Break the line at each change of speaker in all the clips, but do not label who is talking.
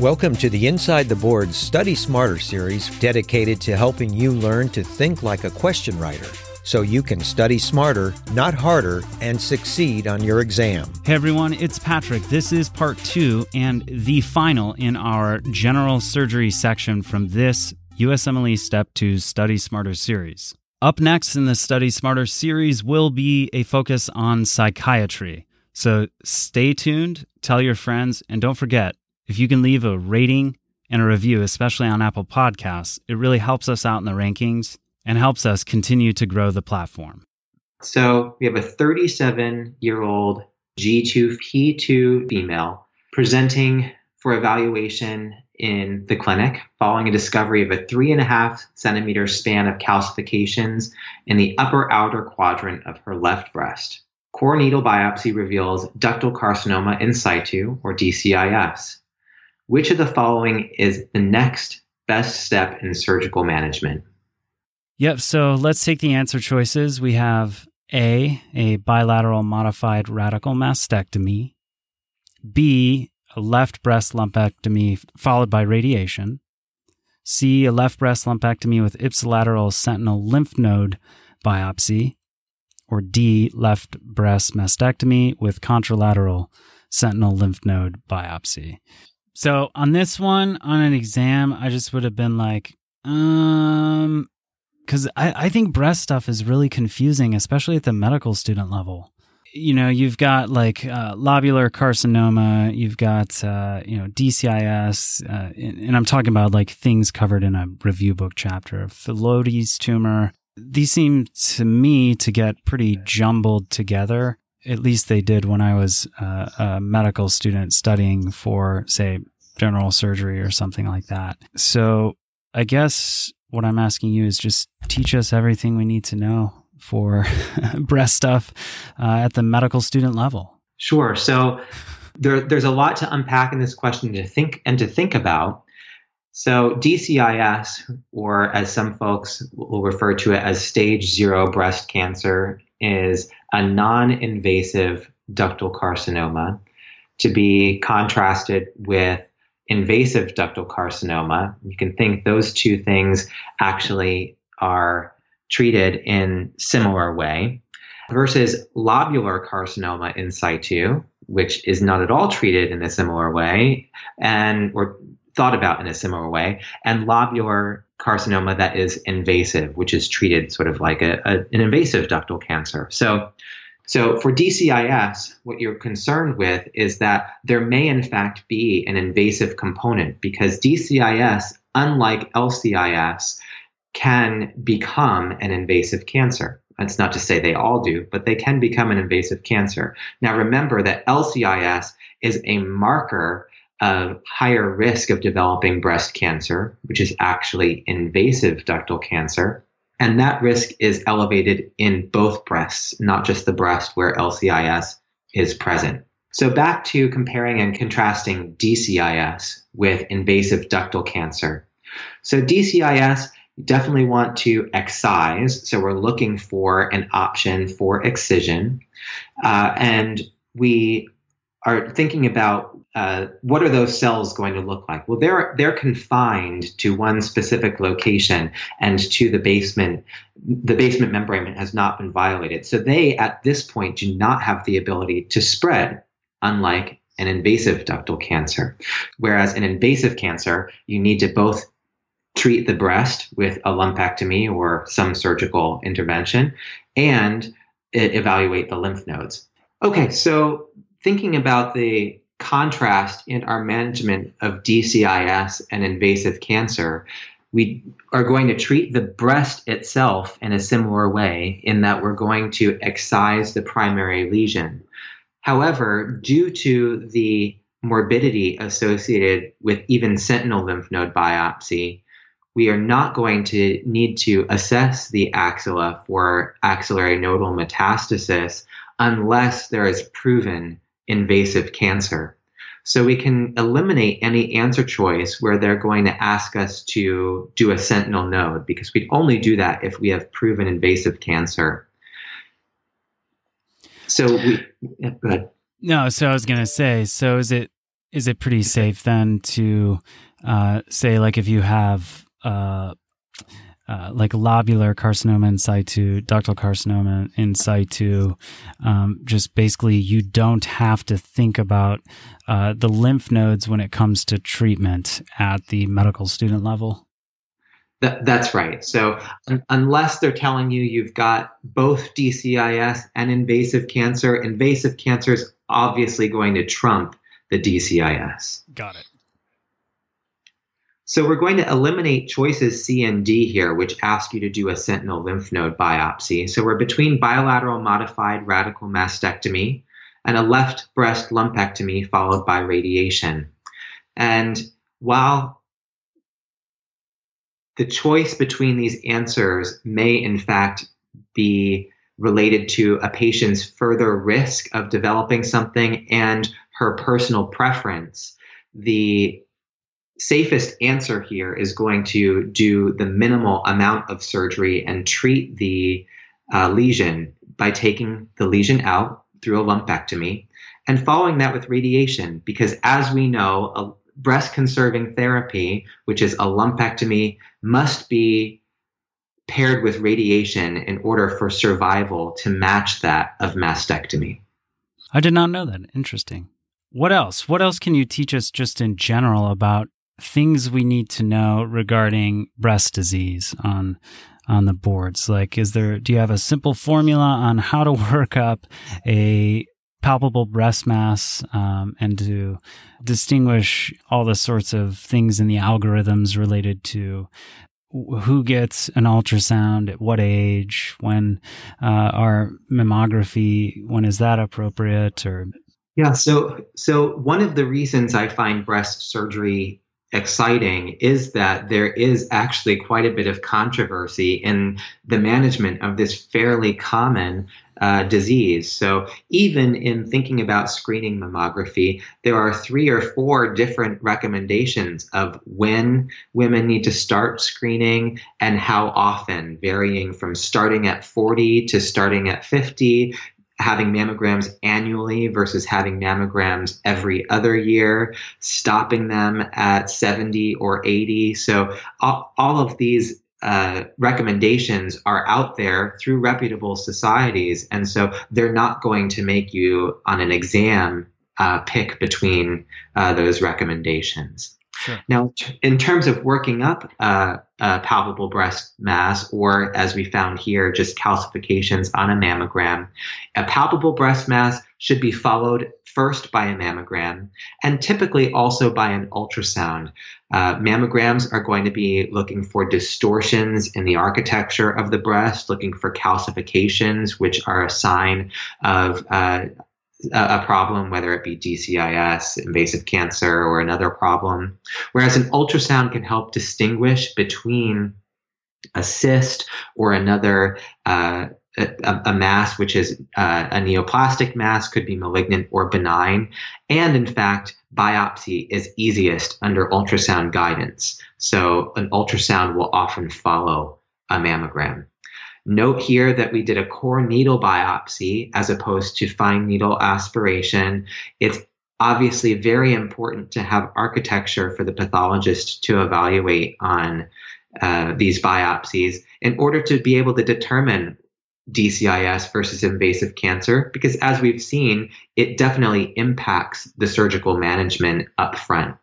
Welcome to the Inside the Board Study Smarter series dedicated to helping you learn to think like a question writer so you can study smarter, not harder, and succeed on your exam.
Hey everyone, it's Patrick. This is part two and the final in our general surgery section from this USMLE Step 2 Study Smarter series. Up next in the Study Smarter series will be a focus on psychiatry. So stay tuned, tell your friends, and don't forget if you can leave a rating and a review, especially on Apple Podcasts, it really helps us out in the rankings and helps us continue to grow the platform.
So we have a 37 year old G2P2 female presenting for evaluation in the clinic following a discovery of a three and a half centimeter span of calcifications in the upper outer quadrant of her left breast. Core needle biopsy reveals ductal carcinoma in situ, or DCIS. Which of the following is the next best step in surgical management?
Yep. So let's take the answer choices. We have A, a bilateral modified radical mastectomy, B, a left breast lumpectomy followed by radiation, C, a left breast lumpectomy with ipsilateral sentinel lymph node biopsy, or D, left breast mastectomy with contralateral sentinel lymph node biopsy. So on this one, on an exam, I just would have been like, um, because I, I think breast stuff is really confusing, especially at the medical student level. You know, you've got like uh, lobular carcinoma, you've got, uh, you know, DCIS, uh, and, and, I'm talking about like things covered in a review book chapter. Phyllodes tumor. These seem to me to get pretty jumbled together. At least they did when I was uh, a medical student studying for, say, general surgery or something like that. So I guess what I'm asking you is just teach us everything we need to know for breast stuff uh, at the medical student level.
Sure. So there, there's a lot to unpack in this question to think and to think about. So DCIS, or as some folks will refer to it as stage zero breast cancer, is a non-invasive ductal carcinoma to be contrasted with invasive ductal carcinoma. You can think those two things actually are treated in similar way versus lobular carcinoma in situ, which is not at all treated in a similar way and or thought about in a similar way, and lobular carcinoma that is invasive, which is treated sort of like a, a, an invasive ductal cancer. So so for DCIS, what you're concerned with is that there may in fact be an invasive component because DCIS, unlike LCIS, can become an invasive cancer. That's not to say they all do, but they can become an invasive cancer. Now remember that LCIS is a marker of higher risk of developing breast cancer, which is actually invasive ductal cancer. And that risk is elevated in both breasts, not just the breast where LCIS is present. So back to comparing and contrasting DCIS with invasive ductal cancer. So DCIS definitely want to excise. So we're looking for an option for excision. Uh, and we are thinking about uh, what are those cells going to look like? Well, they're they're confined to one specific location and to the basement. The basement membrane has not been violated, so they at this point do not have the ability to spread, unlike an invasive ductal cancer. Whereas an invasive cancer, you need to both treat the breast with a lumpectomy or some surgical intervention and evaluate the lymph nodes. Okay, so thinking about the contrast in our management of DCIS and invasive cancer, we are going to treat the breast itself in a similar way in that we're going to excise the primary lesion. However, due to the morbidity associated with even sentinel lymph node biopsy, we are not going to need to assess the axilla for axillary nodal metastasis unless there is proven invasive cancer. So we can eliminate any answer choice where they're going to ask us to do a sentinel node because we'd only do that if we have proven invasive cancer. So we, yeah, go ahead.
No, so I was going to say, so is it is it pretty safe then to uh, say, like, if you have uh, uh, like lobular carcinoma in situ, ductal carcinoma in situ, um, just basically you don't have to think about uh, the lymph nodes when it comes to treatment at the medical student level?
That, that's right. So, un- unless they're telling you you've got both DCIS and invasive cancer, invasive cancer is obviously going to trump the DCIS.
Got it.
So we're going to eliminate choices C and D here, which ask you to do a sentinel lymph node biopsy. So we're between bilateral modified radical mastectomy and a left breast lumpectomy followed by radiation. And while the choice between these answers may in fact be related to a patient's further risk of developing something and her personal preference, the safest answer here is going to do the minimal amount of surgery and treat the uh, lesion by taking the lesion out through a lumpectomy and following that with radiation. Because as we know, a breast conserving therapy, which is a lumpectomy, must be paired with radiation in order for survival to match that of mastectomy.
I did not know that. Interesting. What else? What else can you teach us just in general about things we need to know regarding breast disease on on the boards? Like, is there? Do you have a simple formula on how to work up a palpable breast mass um, and to distinguish all the sorts of things in the algorithms related to who gets an ultrasound at what age when uh, our mammography when is that appropriate or
yeah so so one of the reasons i find breast surgery exciting is that there is actually quite a bit of controversy in the management of this fairly common uh, disease. So, even in thinking about screening mammography, there are three or four different recommendations of when women need to start screening and how often, varying from starting at 40 to starting at 50, having mammograms annually versus having mammograms every other year, stopping them at 70 or 80. So, all, all of these uh, recommendations are out there through reputable societies. And so they're not going to make you on an exam uh, pick between uh, those recommendations. Sure. Now, in terms of working up uh, a palpable breast mass, or as we found here, just calcifications on a mammogram, a palpable breast mass should be followed first by a mammogram and typically also by an ultrasound. Uh, mammograms are going to be looking for distortions in the architecture of the breast, looking for calcifications, which are a sign of uh, a problem, whether it be DCIS, invasive cancer, or another problem. Whereas an ultrasound can help distinguish between a cyst or another uh, a, a, mass, which is uh, a neoplastic mass, could be malignant or benign. And in fact, biopsy is easiest under ultrasound guidance. So an ultrasound will often follow a mammogram. Note here that we did a core needle biopsy as opposed to fine needle aspiration. It's obviously very important to have architecture for the pathologist to evaluate on uh, these biopsies in order to be able to determine DCIS versus invasive cancer, because as we've seen, it definitely impacts the surgical management up front.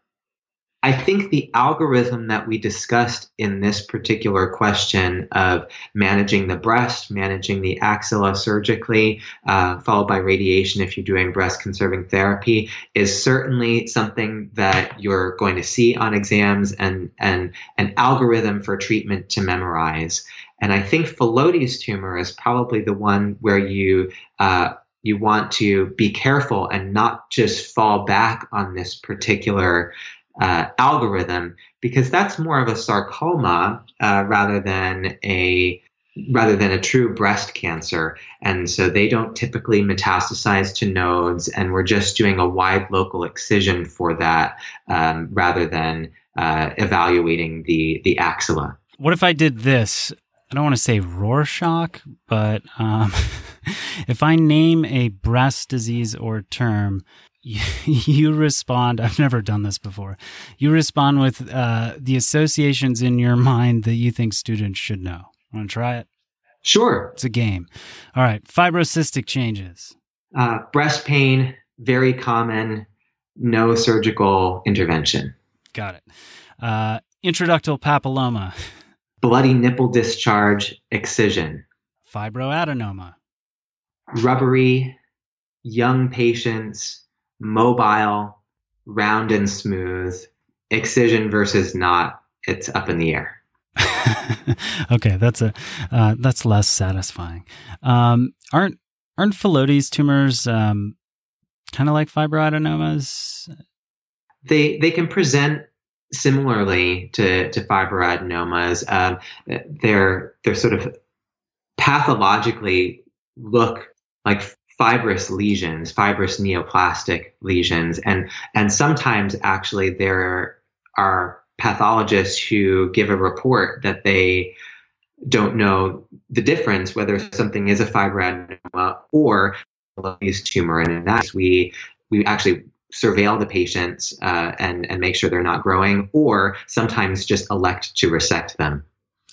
I think the algorithm that we discussed in this particular question of managing the breast, managing the axilla surgically, uh, followed by radiation if you're doing breast conserving therapy, is certainly something that you're going to see on exams and, and an algorithm for treatment to memorize. And I think Phyllodes tumor is probably the one where you uh, you want to be careful and not just fall back on this particular uh, algorithm because that's more of a sarcoma uh, rather than a rather than a true breast cancer. And so they don't typically metastasize to nodes, and we're just doing a wide local excision for that um, rather than uh, evaluating the the axilla.
What if I did this? I don't want to say Rorschach, but um, if I name a breast disease or term, you, you, respond. I've never done this before. You respond with uh, the associations in your mind that you think students should know. Want to try it?
Sure.
It's a game. All right. Fibrocystic changes.
Uh, breast pain, very common. No surgical intervention.
Got it. Uh, intraductal papilloma.
bloody nipple discharge excision,
fibroadenoma,
rubbery, young patients, mobile, round and smooth, excision versus not, it's up in the air.
okay, that's a uh, that's less satisfying. Um, aren't aren't Phyllodes tumors um, kind of like fibroadenomas?
They they can present similarly to, to fibroadenomas, um, they're, they're sort of pathologically look like fibrous lesions, fibrous neoplastic lesions. And, and sometimes actually there are pathologists who give a report that they don't know the difference whether something is a fibroadenoma or a tumor. And in that we we actually surveil the patients uh, and and make sure they're not growing, or sometimes just elect to resect them.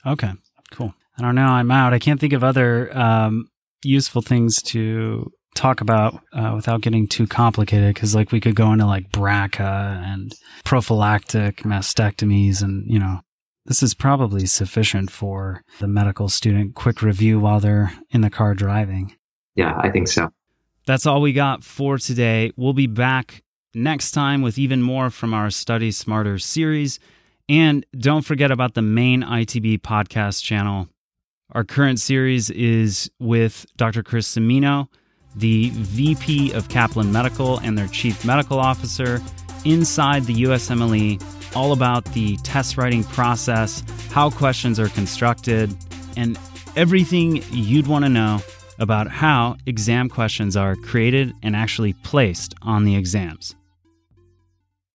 Okay, cool. I don't know. I'm out. I can't think of other um, useful things to talk about uh, without getting too complicated because like we could go into like BRCA and prophylactic mastectomies and you know this is probably sufficient for the medical student quick review while they're in the car driving
yeah i think so
that's all we got for today we'll be back next time with even more from our Study Smarter series. And don't forget about the main ITB podcast channel. Our current series is with Dr. Chris Semino, the VP of Kaplan Medical and their Chief Medical Officer, inside the USMLE, all about the test writing process, how questions are constructed, and everything you'd want to know about how exam questions are created and actually placed on the exams.